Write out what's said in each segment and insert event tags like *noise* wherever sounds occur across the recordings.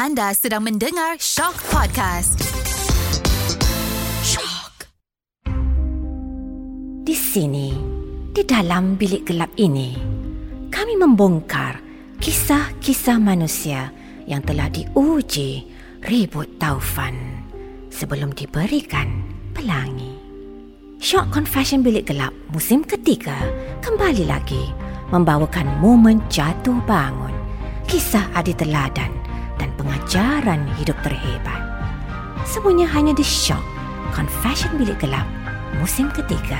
Anda sedang mendengar Shock Podcast. Shock. Di sini, di dalam bilik gelap ini, kami membongkar kisah-kisah manusia yang telah diuji ribut taufan sebelum diberikan pelangi. Shock Confession Bilik Gelap musim ketiga kembali lagi membawakan momen jatuh bangun, kisah adi teladan dan pengajaran hidup terhebat. Semuanya hanya di Shock Confession Bilik Gelap musim ketiga.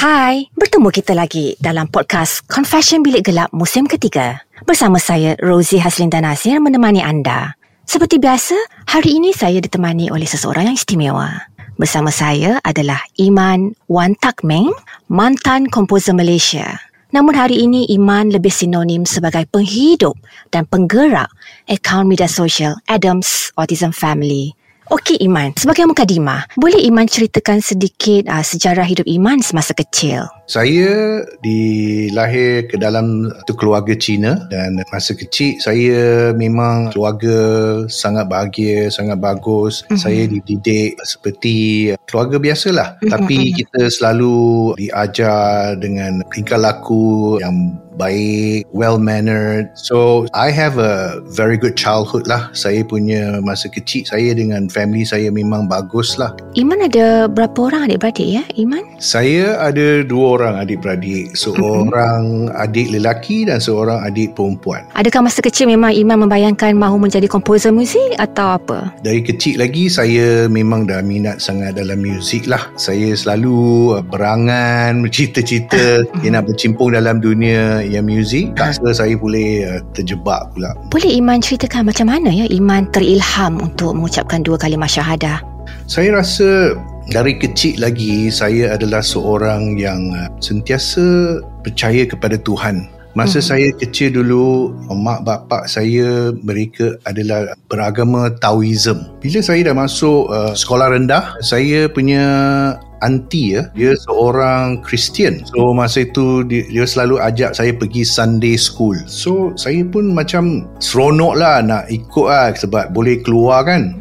Hai, bertemu kita lagi dalam podcast Confession Bilik Gelap musim ketiga. Bersama saya, Rosie Haslinda Nasir menemani anda. Seperti biasa, hari ini saya ditemani oleh seseorang yang istimewa. Bersama saya adalah Iman Wan Tak Meng, mantan komposer Malaysia. Namun hari ini Iman lebih sinonim sebagai penghidup dan penggerak akaun media sosial Adams Autism Family. Okey Iman, sebagai mukadimah, boleh Iman ceritakan sedikit uh, sejarah hidup Iman semasa kecil? Saya dilahir ke dalam satu keluarga Cina dan masa kecil saya memang keluarga sangat bahagia, sangat bagus. Mm-hmm. Saya dididik seperti keluarga biasalah. Mm-hmm. Tapi kita selalu diajar dengan tingkah laku yang baik, well mannered. So I have a very good childhood lah. Saya punya masa kecil saya dengan family saya memang bagus lah. Iman ada berapa orang adik-beradik ya, Iman? Saya ada dua orang adik-beradik. Seorang mm-hmm. adik lelaki dan seorang adik perempuan. Adakah masa kecil memang Iman membayangkan mahu menjadi komposer muzik atau apa? Dari kecil lagi saya memang dah minat sangat dalam muzik lah. Saya selalu berangan, *laughs* bercita-cita nak bercimpung dalam dunia yang muzik tak rasa saya boleh uh, terjebak pula. Boleh Iman ceritakan macam mana ya Iman terilham untuk mengucapkan dua kalimah syahadah? Saya rasa dari kecil lagi saya adalah seorang yang uh, sentiasa percaya kepada Tuhan. Masa hmm. saya kecil dulu, mak bapak saya mereka adalah beragama Taoism. Bila saya dah masuk uh, sekolah rendah, saya punya aunty ya. Dia seorang Kristian. So masa itu dia, dia selalu ajak saya pergi Sunday school. So saya pun macam seronok lah nak ikut lah sebab boleh keluar kan.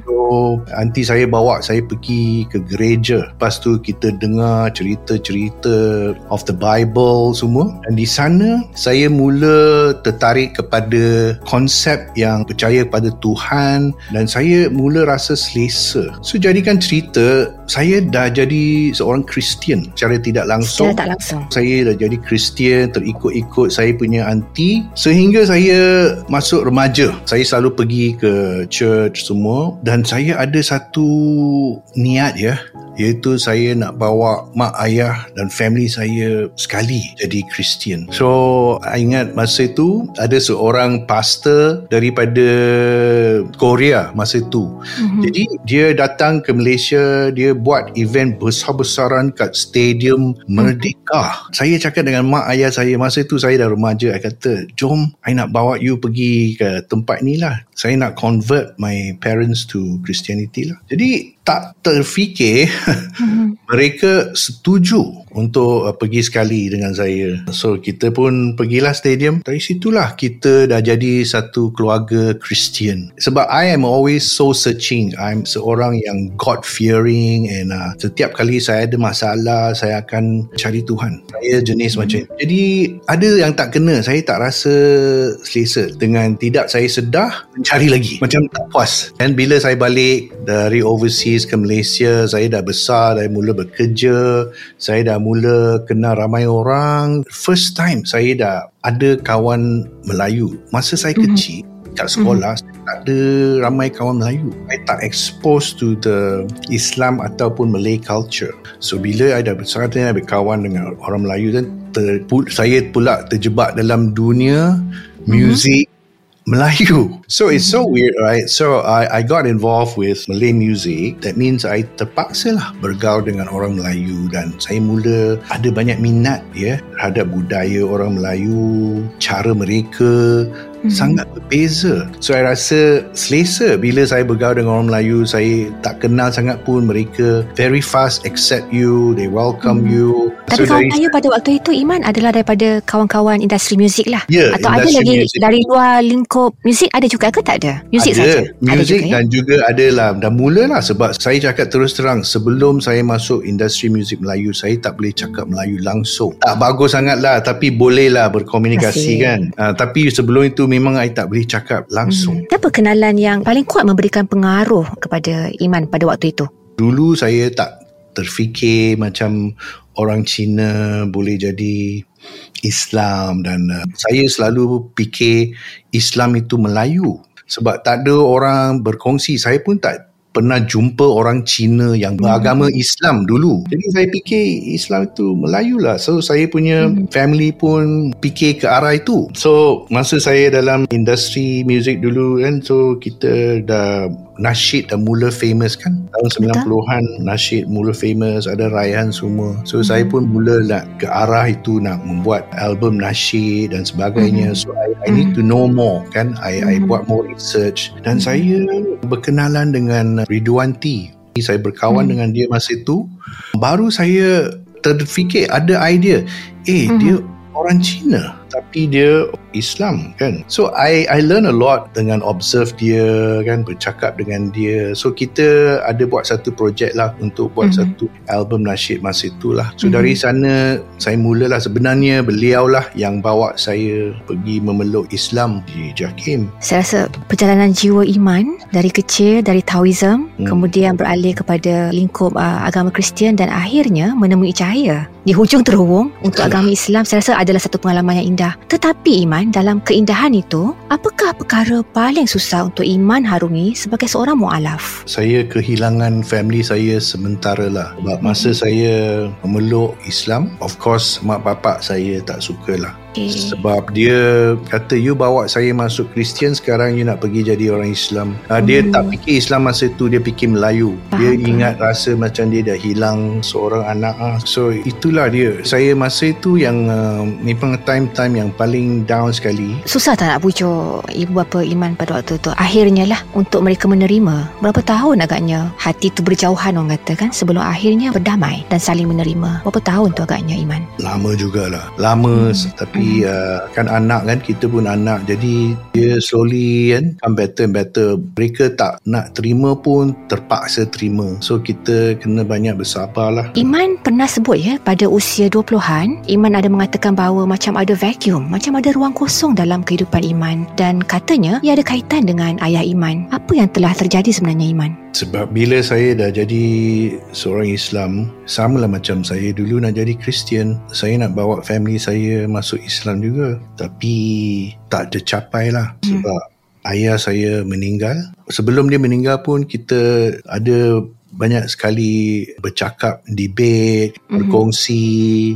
Aunty saya bawa saya pergi ke gereja. Lepas tu kita dengar cerita-cerita of the Bible semua. Dan di sana saya mula tertarik kepada konsep yang percaya pada Tuhan. Dan saya mula rasa selesa. So jadikan cerita saya dah jadi seorang Kristian secara tidak langsung. Secara tak langsung. Saya dah jadi Kristian terikut-ikut. Saya punya aunty sehingga saya masuk remaja. Saya selalu pergi ke church semua. Dan saya ada satu niat ya. Iaitu saya nak bawa mak ayah dan family saya sekali jadi Kristian. So, I ingat masa itu ada seorang pastor daripada Korea masa itu. Mm-hmm. Jadi, dia datang ke Malaysia, dia buat event besar-besaran kat Stadium Merdeka. Mm-hmm. Saya cakap dengan mak ayah saya, masa itu saya dah remaja, I kata, jom, I nak bawa you pergi ke tempat ni lah. Saya nak convert my parents to Christianity lah. Jadi, tak terfikir mm-hmm. *laughs* mereka setuju untuk uh, pergi sekali dengan saya. So kita pun pergilah stadium. Dari situlah kita dah jadi satu keluarga Kristian. Sebab I am always so searching. I'm seorang yang God fearing and uh, setiap kali saya ada masalah saya akan cari Tuhan. Saya jenis mm-hmm. macam Jadi ada yang tak kena. Saya tak rasa selesa dengan tidak saya sedar mencari lagi. Macam tak puas. Dan bila saya balik dari overseas overseas ke Malaysia saya dah besar saya mula bekerja saya dah mula kenal ramai orang first time saya dah ada kawan Melayu masa saya mm-hmm. kecil kat sekolah mm-hmm. tak ada ramai kawan Melayu saya tak exposed to the Islam ataupun Malay culture so bila saya dah besar saya berkawan dengan orang Melayu dan ter, saya pula terjebak dalam dunia mm-hmm. music Melayu. So it's so weird, right? So I I got involved with Malay music. That means I terpaksa lah bergaul dengan orang Melayu dan saya mula ada banyak minat ya terhadap budaya orang Melayu, cara mereka hmm. sangat berbeza. So saya rasa selesa bila saya bergaul dengan orang Melayu, saya tak kenal sangat pun mereka very fast accept you, they welcome hmm. you. Tapi so kawan Melayu pada waktu itu Iman adalah daripada kawan-kawan industri muzik lah. Yeah, Atau ada lagi music. dari luar lingkup muzik ada juga ke tak ada? Muzik saja. Muzik ya? dan ya? juga ada lah. Dah mula lah sebab saya cakap terus terang sebelum saya masuk industri muzik Melayu, saya tak boleh cakap Melayu langsung. Tak bagus sangat lah tapi boleh lah berkomunikasi Masih. kan. Uh, tapi sebelum itu memang saya tak boleh cakap langsung. Hmm. Apa kenalan yang paling kuat memberikan pengaruh kepada Iman pada waktu itu? Dulu saya tak terfikir macam orang Cina boleh jadi Islam dan uh, saya selalu fikir Islam itu Melayu sebab tak ada orang berkongsi saya pun tak pernah jumpa orang Cina yang beragama hmm. Islam dulu. Jadi saya fikir Islam itu Melayu lah. So saya punya hmm. family pun fikir ke arah itu. So masa saya dalam industri muzik dulu kan, so kita dah nasyid dah mula famous kan tahun 90-an nasyid mula famous ada raihan semua so hmm. saya pun mula nak ke arah itu nak membuat album nasyid dan sebagainya hmm. so I, I need to know more kan I, hmm. I buat more research dan hmm. saya berkenalan dengan Ridwanti saya berkawan hmm. dengan dia masa itu baru saya terfikir ada idea eh hmm. dia orang Cina tapi dia Islam kan? So I I learn a lot dengan observe dia kan? Bercakap dengan dia. So kita ada buat satu projek lah untuk buat mm-hmm. satu album nasyid masa itulah. So mm-hmm. dari sana saya mulalah. Sebenarnya beliau lah yang bawa saya pergi memeluk Islam di Jakim saya rasa perjalanan jiwa iman dari kecil dari Taoism mm. kemudian beralih kepada lingkup uh, agama Kristian dan akhirnya menemui cahaya di hujung terhubung untuk agama Islam. Saya rasa adalah satu pengalaman yang indah tetapi Iman dalam keindahan itu apakah perkara paling susah untuk Iman harungi sebagai seorang mu'alaf? Saya kehilangan family saya sementara lah. Sebab masa saya memeluk Islam of course mak bapak saya tak suka lah Okay. Sebab dia kata you bawa saya masuk Kristian sekarang you nak pergi jadi orang Islam. Uh, dia hmm. tak fikir Islam masa tu dia fikir Melayu. Faham. Dia ingat rasa macam dia dah hilang seorang anak ah. So itulah dia. Saya masa itu yang uh, ni pun time-time yang paling down sekali. Susah tak nak pujuk ibu bapa iman pada waktu tu? Akhirnya lah untuk mereka menerima. Berapa tahun agaknya hati tu berjauhan orang kata kan sebelum akhirnya berdamai dan saling menerima. Berapa tahun tu agaknya iman? Lama jugalah. Lama hmm. tapi tapi hmm. uh, kan anak kan kita pun anak. Jadi dia slowly kan come better and better. Mereka tak nak terima pun terpaksa terima. So kita kena banyak bersabar lah Iman pernah sebut ya pada usia 20-an Iman ada mengatakan bahawa macam ada vacuum macam ada ruang kosong dalam kehidupan Iman. Dan katanya ia ada kaitan dengan ayah Iman. Apa yang telah terjadi sebenarnya Iman? Sebab bila saya dah jadi seorang Islam sama lah macam saya. Dulu nak jadi Kristian saya nak bawa family saya masuk Islam juga tapi tak tercapai lah hmm. sebab ayah saya meninggal sebelum dia meninggal pun kita ada banyak sekali bercakap, debate, mm-hmm. berkongsi,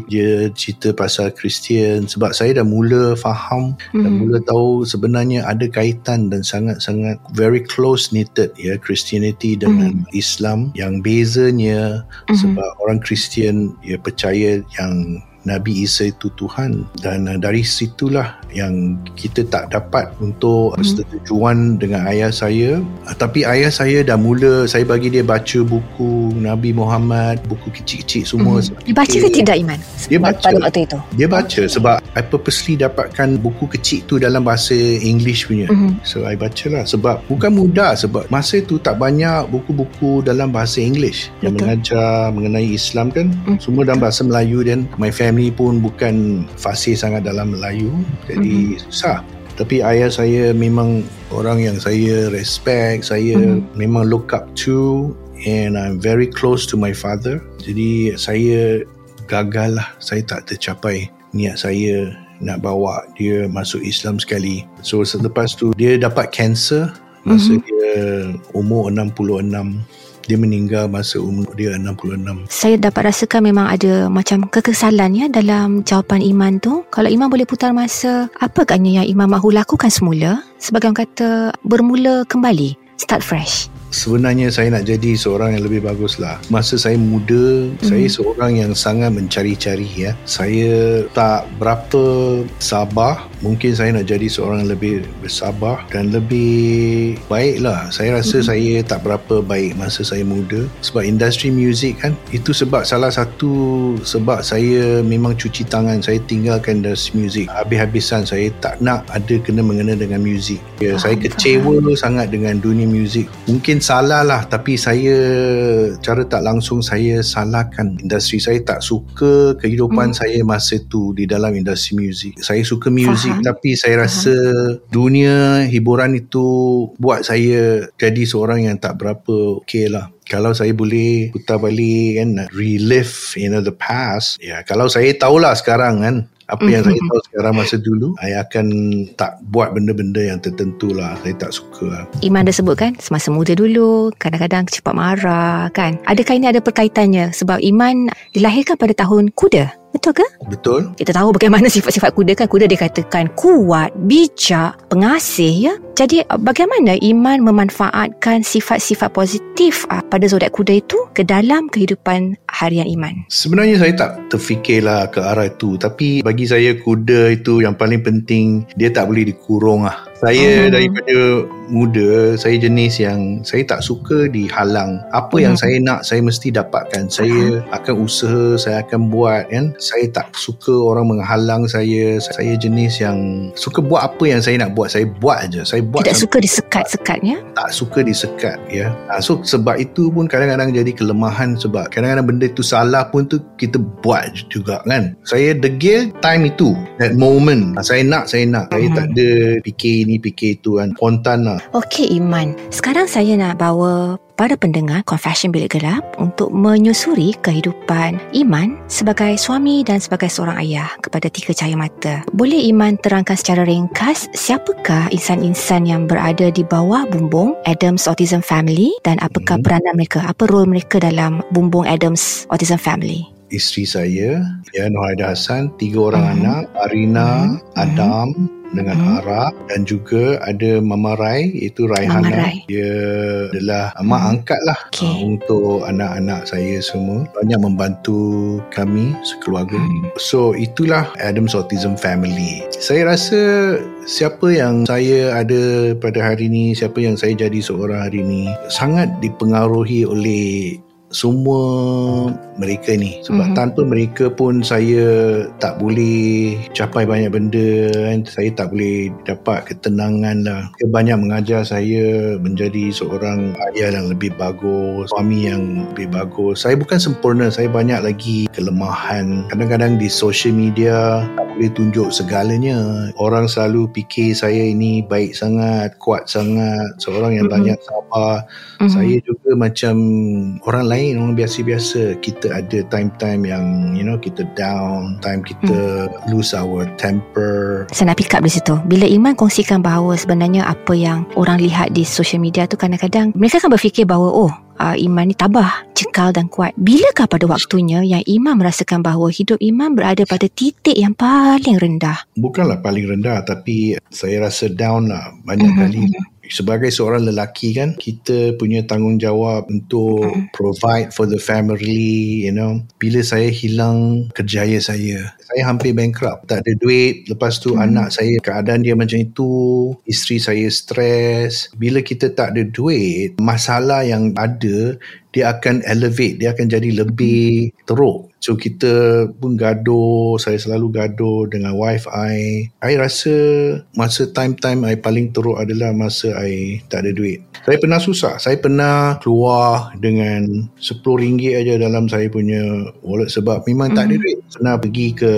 dia cerita pasal Kristian sebab saya dah mula faham mm-hmm. dan mula tahu sebenarnya ada kaitan dan sangat-sangat very close knitted ya Christianity dengan mm-hmm. Islam yang bezanya mm-hmm. sebab orang Kristian ya percaya yang Nabi Isa itu Tuhan dan uh, dari situlah yang kita tak dapat untuk hmm. setujuan dengan ayah saya uh, tapi ayah saya dah mula saya bagi dia baca buku Nabi Muhammad buku kecil-kecil semua hmm. dia baca ke tidak Iman? dia baca pada waktu itu dia baca sebab I purposely dapatkan buku kecil tu dalam bahasa English punya hmm. so I baca lah sebab bukan mudah sebab masa tu tak banyak buku-buku dalam bahasa English yang Betul. mengajar mengenai Islam kan hmm. semua dalam bahasa Melayu dan my family family pun bukan fasih sangat dalam Melayu jadi mm-hmm. susah tapi ayah saya memang orang yang saya respect saya mm-hmm. memang look up to and I'm very close to my father jadi saya gagal lah saya tak tercapai niat saya nak bawa dia masuk Islam sekali so selepas tu dia dapat cancer masa mm-hmm. dia umur 66 dia meninggal masa umur dia 66. Saya dapat rasakan memang ada macam kekesalan ya dalam jawapan Iman tu. Kalau Iman boleh putar masa, apa agaknya yang Iman mahu lakukan semula sebagai orang kata bermula kembali, start fresh? Sebenarnya saya nak jadi seorang yang lebih bagus lah. Masa saya muda, mm. saya seorang yang sangat mencari-cari ya. Saya tak berapa sabar. Mungkin saya nak jadi seorang yang lebih bersabar dan lebih baik lah. Saya rasa mm. saya tak berapa baik masa saya muda. Sebab industri muzik kan, itu sebab salah satu sebab saya memang cuci tangan. Saya tinggalkan industri muzik. Habis-habisan saya tak nak ada kena-mengena dengan muzik. Ya, saya kecewa sangat dengan dunia muzik. Mungkin salah lah tapi saya cara tak langsung saya salahkan industri saya tak suka kehidupan hmm. saya masa tu di dalam industri muzik saya suka muzik tapi saya rasa Faham. dunia hiburan itu buat saya jadi seorang yang tak berapa okey lah kalau saya boleh putar balik kan relive you know the past ya kalau saya tahulah sekarang kan apa yang saya tahu sekarang masa dulu saya akan tak buat benda-benda yang tertentu lah saya tak suka lah. Iman dah sebut kan semasa muda dulu kadang-kadang cepat marah kan adakah ini ada perkaitannya sebab Iman dilahirkan pada tahun kuda Betul ke? Betul. Kita tahu bagaimana *laughs* sifat-sifat kuda kan. Kuda dikatakan kuat, bijak, pengasih ya. Jadi bagaimana iman memanfaatkan sifat-sifat positif ah, pada zodiak kuda itu ke dalam kehidupan harian iman? Sebenarnya saya tak terfikirlah ke arah itu. Tapi bagi saya kuda itu yang paling penting dia tak boleh dikurung lah. Saya uh-huh. daripada muda, saya jenis yang saya tak suka dihalang. Apa uh-huh. yang saya nak, saya mesti dapatkan. Saya uh-huh. akan usaha, saya akan buat kan. Saya tak suka orang menghalang saya. Saya jenis yang suka buat apa yang saya nak buat. Saya buat aja. Saya buat. Tidak suka disekat-sekat ya? Tak suka disekat ya. So sebab itu pun kadang-kadang jadi kelemahan sebab kadang-kadang benda itu salah pun tu kita buat juga kan. Saya degil time itu, that moment. Saya nak, saya nak. Saya uh-huh. tak ada fikir ini ni fikir itu kan spontan lah Okey Iman sekarang saya nak bawa para pendengar Confession Bilik Gelap untuk menyusuri kehidupan Iman sebagai suami dan sebagai seorang ayah kepada tiga cahaya mata. Boleh Iman terangkan secara ringkas siapakah insan-insan yang berada di bawah bumbung Adams Autism Family dan apakah hmm. peranan mereka, apa role mereka dalam bumbung Adams Autism Family? Isteri saya, ya Nohaida Hassan, tiga orang hmm. anak, Arina, hmm. Adam, dengan hmm. Ara dan juga ada Mama Rai iaitu Raihana Rai. dia adalah mak hmm. angkat lah okay. uh, untuk anak-anak saya semua banyak membantu kami sekeluarga hmm. so itulah Adam's Autism Family saya rasa siapa yang saya ada pada hari ini siapa yang saya jadi seorang hari ini sangat dipengaruhi oleh semua mereka ni. Sebab mm-hmm. tanpa mereka pun saya tak boleh capai banyak benda kan. Saya tak boleh dapat ketenangan lah. Dia banyak mengajar saya menjadi seorang ayah yang lebih bagus suami yang lebih bagus. Saya bukan sempurna saya banyak lagi kelemahan. Kadang-kadang di social media tak boleh tunjuk segalanya. Orang selalu fikir saya ini baik sangat kuat sangat seorang yang mm-hmm. banyak sabar. Mm-hmm. saya juga macam orang lain lain orang biasa-biasa kita ada time-time yang you know kita down time kita hmm. lose our temper saya nak pick up di situ bila Iman kongsikan bahawa sebenarnya apa yang orang lihat di social media tu kadang-kadang mereka akan berfikir bahawa oh Uh, Iman ni tabah, cekal dan kuat. Bilakah pada waktunya yang Iman merasakan bahawa hidup Iman berada pada titik yang paling rendah? Bukanlah paling rendah tapi saya rasa down lah banyak uh-huh. kali sebagai seorang lelaki kan kita punya tanggungjawab untuk mm. provide for the family you know bila saya hilang kerjaya saya saya hampir bankrupt tak ada duit lepas tu mm. anak saya keadaan dia macam itu isteri saya stres bila kita tak ada duit masalah yang ada dia akan elevate dia akan jadi lebih teruk so kita pun gaduh saya selalu gaduh dengan wife I I rasa masa time-time I paling teruk adalah masa I tak ada duit saya pernah susah saya pernah keluar dengan RM10 aja dalam saya punya wallet sebab memang mm-hmm. tak ada mhm. duit pernah pergi ke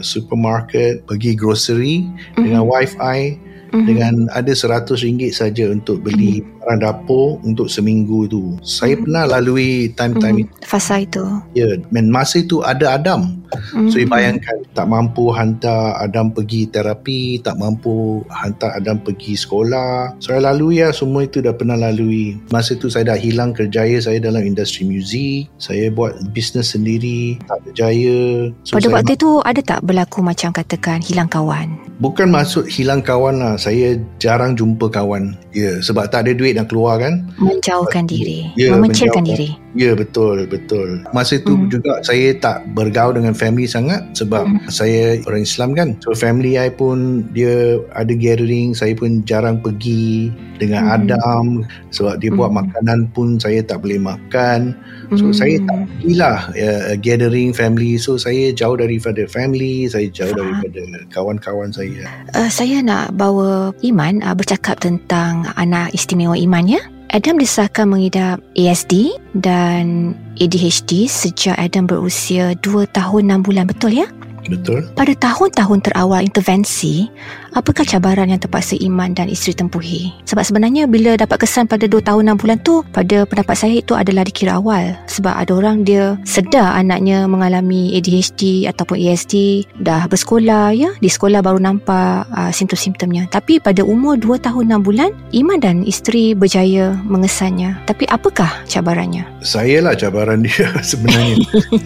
supermarket pergi grocery mm-hmm. dengan wife I mm-hmm. dengan ada RM100 saja untuk beli mm-hmm. Barang dapur untuk seminggu tu. Saya mm-hmm. pernah lalui time-time mm-hmm. itu. Fasa itu. Ya, yeah. dan masa itu ada Adam. Mm-hmm. So, bayangkan tak mampu hantar Adam pergi terapi, tak mampu hantar Adam pergi sekolah. Saya lalui ya, semua itu dah pernah lalui. Masa itu saya dah hilang kerjaya saya dalam industri muzik. Saya buat bisnes sendiri, tak berjaya. So, Pada waktu ma- itu ada tak berlaku macam katakan hilang kawan? Bukan maksud hilang kawan lah lah Saya jarang jumpa kawan Ya sebab tak ada duit nak keluar kan? Menjauhkan diri. Ya, Memecilkan diri Ya betul betul. Masa tu Mhm. juga saya tak bergaul dengan family sangat sebab Mhm. saya orang Islam kan. So family I pun dia ada gathering, saya pun jarang pergi dengan Mhm. Adam sebab dia buat Mhm. makanan pun saya tak boleh makan. Hmm. So saya tak pergilah uh, gathering family. So saya jauh daripada family, saya jauh daripada kawan-kawan saya. uh, Saya nak bawa Iman uh, Bercakap tentang Anak istimewa Iman ya Adam disahkan mengidap ASD dan ADHD sejak Adam berusia 2 tahun 6 bulan betul ya? Betul? Pada tahun-tahun terawal intervensi, apakah cabaran yang terpaksa Iman dan isteri tempuhi? Sebab sebenarnya bila dapat kesan pada 2 tahun 6 bulan tu, pada pendapat saya itu adalah dikira awal. Sebab ada orang dia sedar anaknya mengalami ADHD ataupun ASD, dah bersekolah ya, di sekolah baru nampak uh, simptom-simptomnya. Tapi pada umur 2 tahun 6 bulan, Iman dan isteri berjaya mengesannya. Tapi apakah cabarannya? Saya lah cabaran dia *laughs* sebenarnya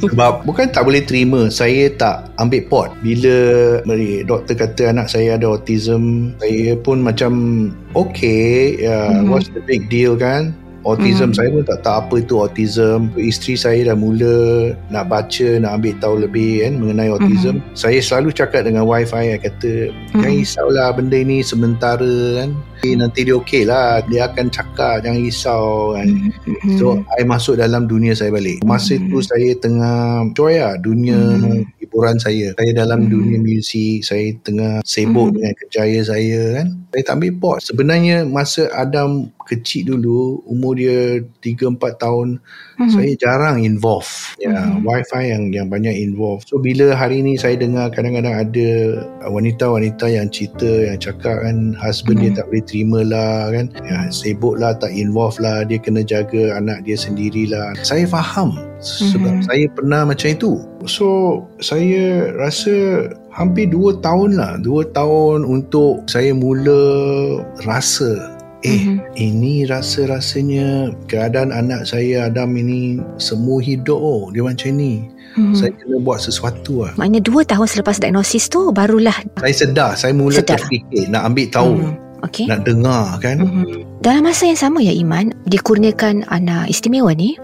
Sebab bukan tak boleh terima Saya tak ambil pot Bila meri- doktor kata anak saya ada autism Saya pun macam Okay ya, Mhm. What's the big deal kan Autism Mhm. saya pun tak tahu apa itu autism Isteri saya dah mula nak baca Nak ambil tahu lebih kan mengenai autism Saya selalu cakap dengan wife saya Kata Jangan Mhm. risaulah benda ni sementara kan Nanti dia okey lah Dia akan cakap Jangan risau kan Mhm. So I masuk dalam dunia saya balik Masa Hmm. tu saya tengah Enjoy lah Dunia Hmm. Hiburan saya Saya dalam Hmm. dunia muzik Saya tengah sibuk Hmm. dengan kerjaya saya kan Saya tak ambil pot Sebenarnya masa Adam kecil dulu Umur dia 3-4 tahun Mhm. Saya jarang involve Ya, Hmm. wifi yang yang banyak involve So bila hari ni saya dengar Kadang-kadang ada Wanita-wanita yang cerita Yang cakap kan Husband dia Hmm. tak boleh terima lah kan ya, Sibuk lah Tak involve lah Dia kena jaga anak dia sendirilah Saya faham Sebab Mhm. saya pernah macam itu So saya rasa Hampir 2 tahun lah 2 tahun untuk saya mula rasa Eh, Mhm. ini rasa-rasanya keadaan anak saya Adam ini semua hidup oh dia macam ni. Mhm. Saya kena buat sesuatu lah. Maknanya dua tahun selepas diagnosis tu barulah Saya sedar, saya mula Sedar. terfikir nak ambil tahu, Hmm, Okey. nak dengar kan. Mhm. Dalam masa yang sama ya Iman, dikurniakan anak istimewa ni,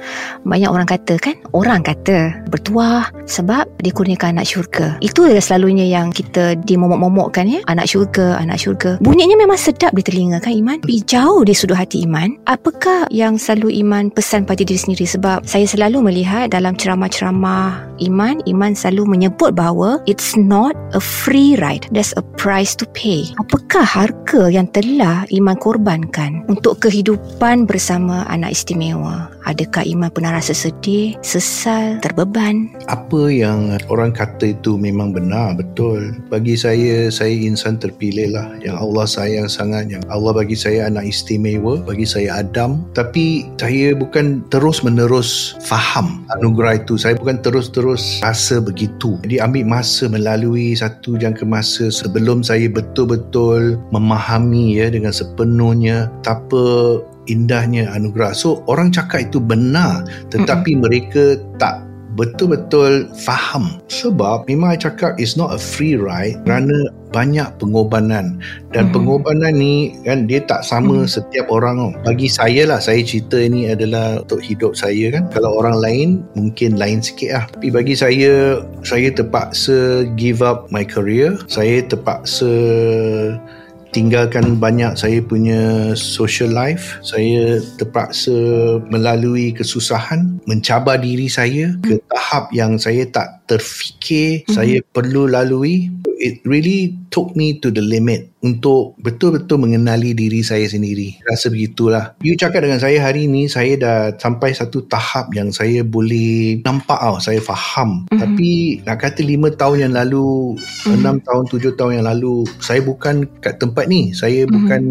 banyak orang kata kan, orang kata bertuah sebab dikurniakan anak syurga. Itu adalah selalunya yang kita dimomok-momokkan ya, anak syurga, anak syurga. Bunyinya memang sedap di telinga kan Iman, tapi jauh di sudut hati Iman. Apakah yang selalu Iman pesan pada diri sendiri sebab saya selalu melihat dalam ceramah-ceramah Iman, Iman selalu menyebut bahawa it's not a free ride, there's a price to pay. Apakah harga yang telah Iman korbankan untuk kehidupan bersama anak istimewa? Adakah Iman pernah rasa sedih, sesal, terbeban? Apa yang orang kata itu memang benar, betul. Bagi saya, saya insan terpilih lah. Yang Allah sayang sangat. Yang Allah bagi saya anak istimewa. Bagi saya Adam. Tapi saya bukan terus-menerus faham anugerah itu. Saya bukan terus-terus rasa begitu. Jadi ambil masa melalui satu jangka masa sebelum saya betul-betul memahami ya dengan sepenuhnya betapa indahnya anugerah. So orang cakap itu benar tetapi mereka tak betul-betul faham sebab memang I cakap it's not a free ride kerana banyak pengorbanan dan Mhm. pengorbanan ni kan dia tak sama Mhm. setiap orang tau. bagi saya lah saya cerita ni adalah untuk hidup saya kan kalau orang lain mungkin lain sikit lah tapi bagi saya saya terpaksa give up my career saya terpaksa tinggalkan banyak saya punya social life. Saya terpaksa melalui kesusahan mencabar diri saya ke tahap yang saya tak terfikir. Mhm. saya perlu lalui it really took me to the limit untuk betul-betul mengenali diri saya sendiri rasa begitulah you cakap dengan saya hari ni saya dah sampai satu tahap yang saya boleh nampak tau saya faham Mhm. tapi nak kata lima tahun yang lalu Mhm. enam tahun tujuh tahun yang lalu saya bukan kat tempat ni saya Mhm. bukan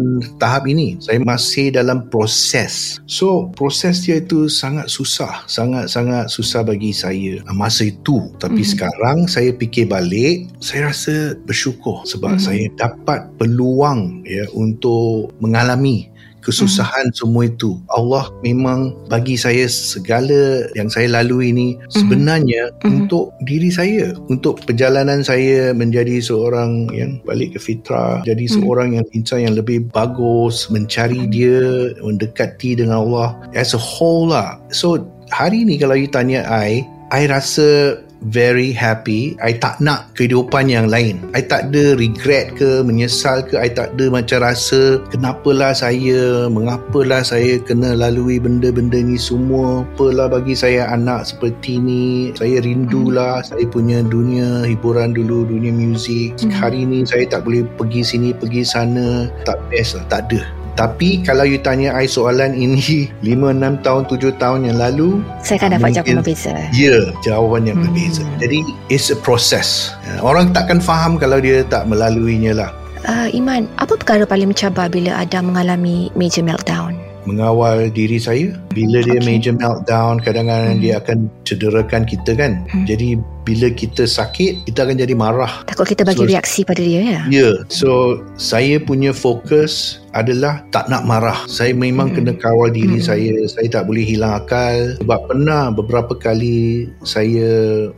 tahap ini saya masih dalam proses so proses dia itu sangat susah sangat-sangat susah bagi saya masa itu tapi Mhm. sekarang saya fikir balik saya rasa bersyukur sebab Mhm. saya dapat peluang ya untuk mengalami kesusahan semua itu. Allah memang bagi saya segala yang saya lalui ini sebenarnya Mhm. untuk diri saya untuk perjalanan saya menjadi seorang yang balik ke fitrah jadi seorang yang insan yang lebih bagus mencari dia mendekati dengan Allah. As a whole lah. So hari ni kalau you tanya I I rasa very happy. I tak nak kehidupan yang lain. I tak ada regret ke menyesal ke. I tak ada macam rasa kenapalah saya mengapalah saya kena lalui benda-benda ni semua. Apalah bagi saya anak seperti ni. Saya rindulah saya punya dunia hiburan dulu dunia muzik. Hari ni saya tak boleh pergi sini pergi sana. Tak best lah tak ada tapi kalau you tanya I soalan ini *laughs* 5, 6 tahun, 7 tahun yang lalu Saya akan dapat jawapan berbeza. Ya, jawapan yang Hmm. berbeza. Jadi, it's a process. Ya, Orang takkan faham kalau dia tak melaluinya lah. Uh, Iman, apa perkara paling mencabar bila Adam mengalami major meltdown? Mengawal diri saya, bila dia Okay. major meltdown, kadang-kadang Hmm. dia akan cederakan kita kan. Hmm. Jadi, bila kita sakit, kita akan jadi marah. Takut kita bagi So- reaksi pada dia ya? Ya, so saya punya fokus adalah tak nak marah. Saya memang Hmm. kena kawal diri Hmm. saya. Saya tak boleh hilang akal. Sebab pernah beberapa kali saya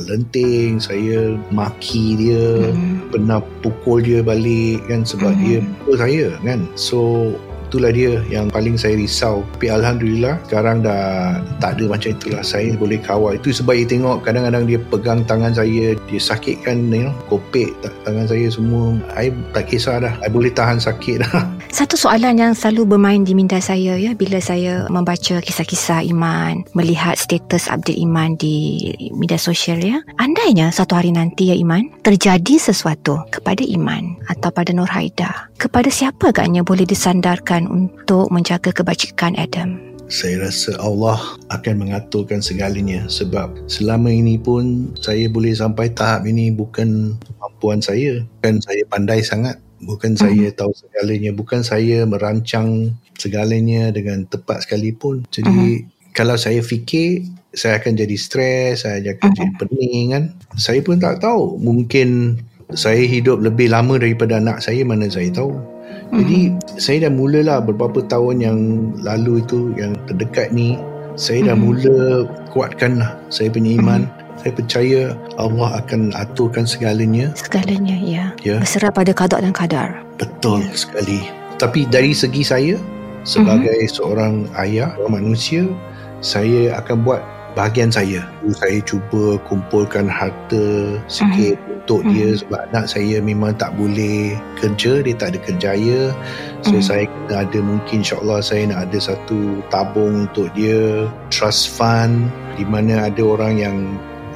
lenting, saya maki dia, Hmm. pernah pukul dia balik kan sebab Hmm. dia pukul saya kan. So itulah dia yang paling saya risau. Tapi Alhamdulillah sekarang dah tak ada macam itulah. Saya boleh kawal. Itu sebab you tengok kadang-kadang dia pegang tangan saya, dia sakitkan you know, kopek tangan saya semua. I tak kisah dah. I boleh tahan sakit dah. *laughs* Satu soalan yang selalu bermain di minda saya ya bila saya membaca kisah-kisah Iman, melihat status update Iman di media sosial ya. Andainya satu hari nanti ya Iman, terjadi sesuatu kepada Iman atau pada Nur Haida, kepada siapa agaknya boleh disandarkan untuk menjaga kebajikan Adam? saya rasa Allah akan mengaturkan segalanya sebab selama ini pun saya boleh sampai tahap ini bukan kemampuan saya bukan saya pandai sangat bukan saya tahu segalanya bukan saya merancang segalanya dengan tepat sekalipun. Jadi kalau saya fikir saya akan jadi stres saya akan jadi pening kan. Saya pun tak tahu mungkin saya hidup lebih lama daripada anak saya mana saya tahu jadi saya dah mulalah beberapa tahun yang lalu itu yang terdekat ni saya dah Mhm. mula kuatkan lah saya punya iman. Saya percaya Allah akan aturkan segalanya. Segalanya ya. Ya, Berserah pada kadar dan kadar. betul sekali. Tapi dari segi saya sebagai seorang ayah, manusia, saya akan buat bahagian saya. Saya cuba kumpulkan harta sikit untuk dia sebab anak saya memang tak boleh kerja, dia tak ada kerjaya. So Mhm. saya kena ada mungkin insyaAllah saya nak ada satu tabung untuk dia, trust fund di mana ada orang yang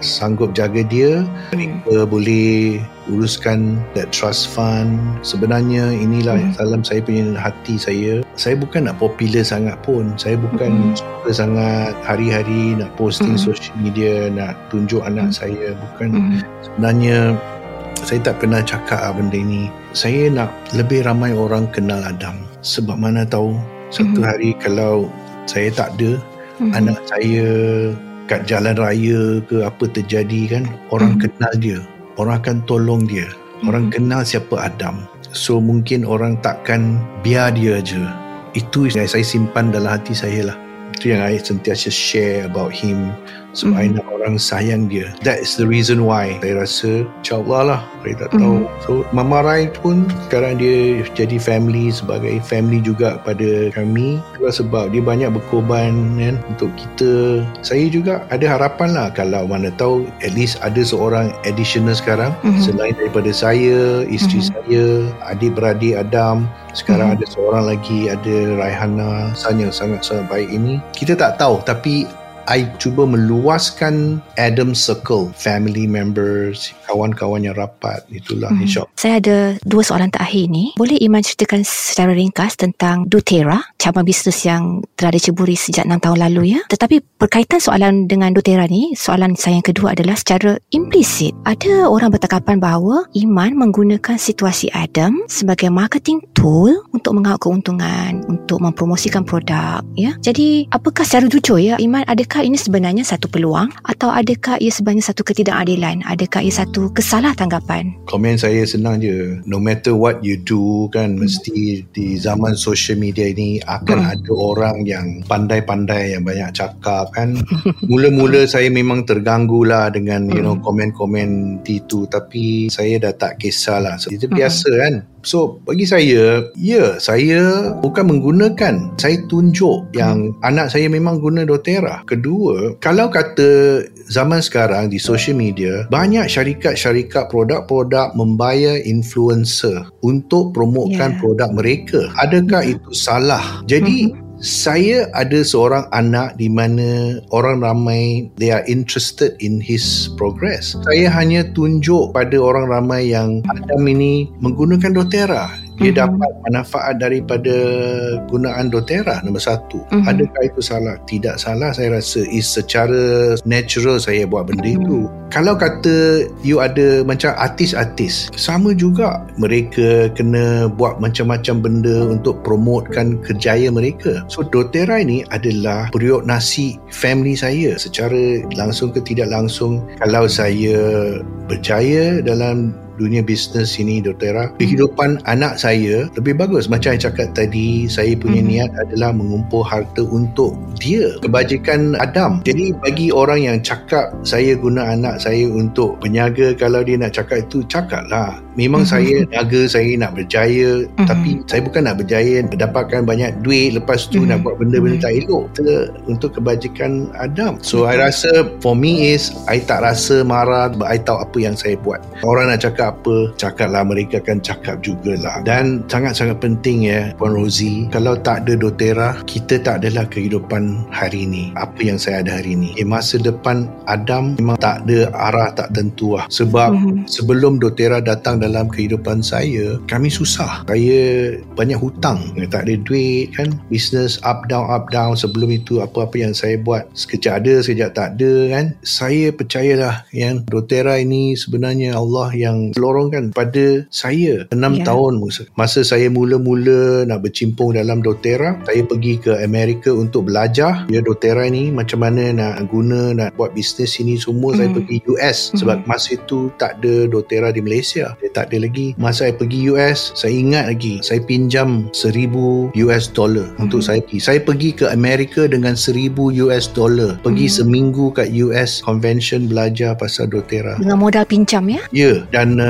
sanggup jaga dia mereka boleh uruskan that trust fund sebenarnya inilah Mhm. dalam saya punya hati saya saya bukan nak popular sangat pun saya bukan Mhm. suka sangat hari-hari nak posting Mhm. social media nak tunjuk anak Mhm. saya bukan Mhm. sebenarnya saya tak pernah cakap ah benda ini saya nak lebih ramai orang kenal Adam sebab mana tahu satu Mhm. hari kalau saya tak ada Mhm. anak saya kat jalan raya ke apa terjadi kan orang Mhm. kenal dia orang akan tolong dia. Orang Mhm. kenal siapa Adam. So mungkin orang takkan biar dia je. Itu yang saya simpan dalam hati saya lah. Itu yang saya sentiasa share about him I nak orang sayang dia. That is the reason why saya rasa insyaAllah lah. Saya tak tahu. So Mama Rai pun sekarang dia jadi family sebagai family juga pada kami. Itulah sebab dia banyak berkorban kan untuk kita. Saya juga ada harapan lah kalau mana tahu at least ada seorang additional sekarang. Mhm. selain daripada saya isteri Mhm. saya adik-beradik Adam. Sekarang Mhm. ada seorang lagi ada Raihana. San yang sangat-sangat baik ini. Kita tak tahu tapi I cuba meluaskan Adam Circle family members kawan-kawan yang rapat itulah Mhm. insyaAllah Saya ada dua soalan terakhir ni. Boleh Iman ceritakan secara ringkas tentang doTERRA, cabang bisnes yang telah diceburi sejak 6 tahun lalu ya. Tetapi berkaitan soalan dengan doTERRA ni, soalan saya yang kedua adalah secara implisit. Ada orang bertanggapan bahawa Iman menggunakan situasi Adam sebagai marketing tool untuk mengaut keuntungan, untuk mempromosikan produk ya. Jadi, apakah secara jujur ya Iman ada adakah ini sebenarnya satu peluang atau adakah ia sebenarnya satu ketidakadilan? Adakah ia satu kesalah tanggapan? Komen saya senang je. No matter what you do kan, hmm. mesti di zaman social media ini akan hmm. ada orang yang pandai-pandai yang banyak cakap kan. *laughs* Mula-mula saya memang terganggu lah dengan you know hmm. komen-komen itu tapi saya dah tak kisahlah. So, itu hmm. biasa kan. So bagi saya Ya saya Bukan menggunakan Saya tunjuk Yang hmm. anak saya memang guna doTERRA Kedua Kalau kata Zaman sekarang Di social media Banyak syarikat-syarikat Produk-produk Membayar influencer Untuk promotekan yeah. produk mereka Adakah hmm. itu salah Jadi hmm saya ada seorang anak di mana orang ramai they are interested in his progress. Saya hanya tunjuk pada orang ramai yang Adam ini menggunakan doTERRA dia mm-hmm. dapat manfaat daripada gunaan doTERRA nombor satu. Mm-hmm. Adakah itu salah? Tidak salah saya rasa. Is secara natural saya buat benda mm-hmm. itu. Kalau kata you ada macam artis-artis, sama juga mereka kena buat macam-macam benda untuk promotekan kerjaya mereka. So doTERRA ini adalah periuk nasi family saya secara langsung ke tidak langsung. Kalau saya berjaya dalam dunia bisnes ini doTERRA kehidupan anak saya lebih bagus macam saya cakap tadi saya punya hmm. niat adalah mengumpul harta untuk dia kebajikan Adam jadi bagi orang yang cakap saya guna anak saya untuk penyaga kalau dia nak cakap itu cakap lah memang hmm. saya niaga saya nak berjaya hmm. tapi saya bukan nak berjaya mendapatkan banyak duit lepas tu hmm. nak buat benda-benda hmm. tak elok kita untuk kebajikan Adam so hmm. I rasa for me is I tak rasa marah I tahu apa yang saya buat orang nak cakap apa cakaplah mereka akan cakap jugalah. Dan sangat-sangat penting ya Puan Rozi kalau tak ada doTERRA kita tak adalah kehidupan hari ini. Apa yang saya ada hari ini? Eh, masa depan Adam memang tak ada arah tak tentu lah. Sebab mm-hmm. sebelum doTERRA datang dalam kehidupan saya kami susah. Saya banyak hutang. Tak ada duit kan? Bisnes up down up down. Sebelum itu apa-apa yang saya buat sekejap ada sekejap tak ada kan? Saya percayalah yang doTERRA ini sebenarnya Allah yang lorongkan pada saya 6 yeah. tahun masa saya mula-mula nak bercimpung dalam doTERRA saya pergi ke Amerika untuk belajar ya doTERRA ni macam mana nak guna nak buat bisnes ini semua mm. saya pergi US mm. sebab masa itu tak ada doTERRA di Malaysia dia tak ada lagi masa saya pergi US saya ingat lagi saya pinjam 1000 US dollar mm. untuk saya pergi saya pergi ke Amerika dengan 1000 US dollar pergi mm. seminggu kat US convention belajar pasal doTERRA dengan modal pinjam ya ya dan uh,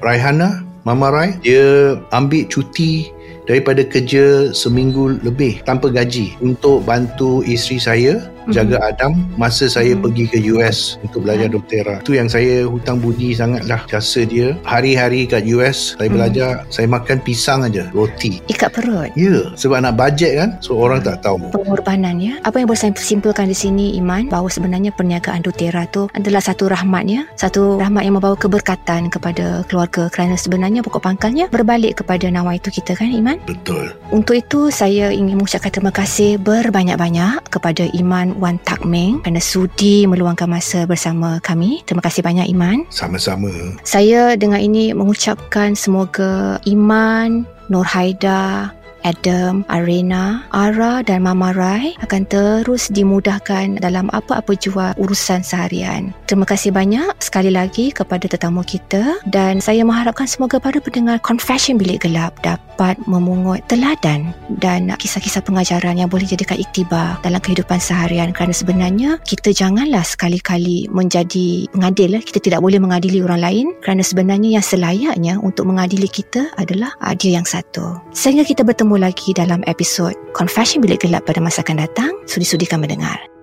Raihana Mama Rai dia ambil cuti daripada kerja seminggu lebih tanpa gaji untuk bantu isteri saya. Jaga Adam masa saya mm-hmm. pergi ke US untuk belajar mm-hmm. doktera. Itu yang saya hutang budi sangatlah jasa dia. Hari-hari kat US saya mm-hmm. belajar saya makan pisang aja, roti. Ikat perut. Ya, yeah, sebab nak bajet kan. So orang tak tahu. Pengorbanan ya. Apa yang boleh saya simpulkan di sini Iman bahawa sebenarnya perniagaan doktera tu adalah satu rahmat ya. Satu rahmat yang membawa keberkatan kepada keluarga kerana sebenarnya pokok pangkalnya berbalik kepada nawa itu kita kan Iman? Betul. Untuk itu saya ingin mengucapkan terima kasih berbanyak-banyak kepada Iman Wan Tak Meng kerana sudi meluangkan masa bersama kami. Terima kasih banyak Iman. Sama-sama. Saya dengan ini mengucapkan semoga Iman, Nur Haida, Adam, Arena, Ara dan Mama Rai akan terus dimudahkan dalam apa-apa jua urusan seharian. Terima kasih banyak sekali lagi kepada tetamu kita dan saya mengharapkan semoga para pendengar Confession Bilik Gelap dapat memungut teladan dan kisah-kisah pengajaran yang boleh jadikan iktibar dalam kehidupan seharian kerana sebenarnya kita janganlah sekali-kali menjadi pengadil. Kita tidak boleh mengadili orang lain kerana sebenarnya yang selayaknya untuk mengadili kita adalah dia yang satu. Sehingga kita bertemu bertemu lagi dalam episod Confession Bilik Gelap pada masa akan datang. Sudi-sudikan mendengar.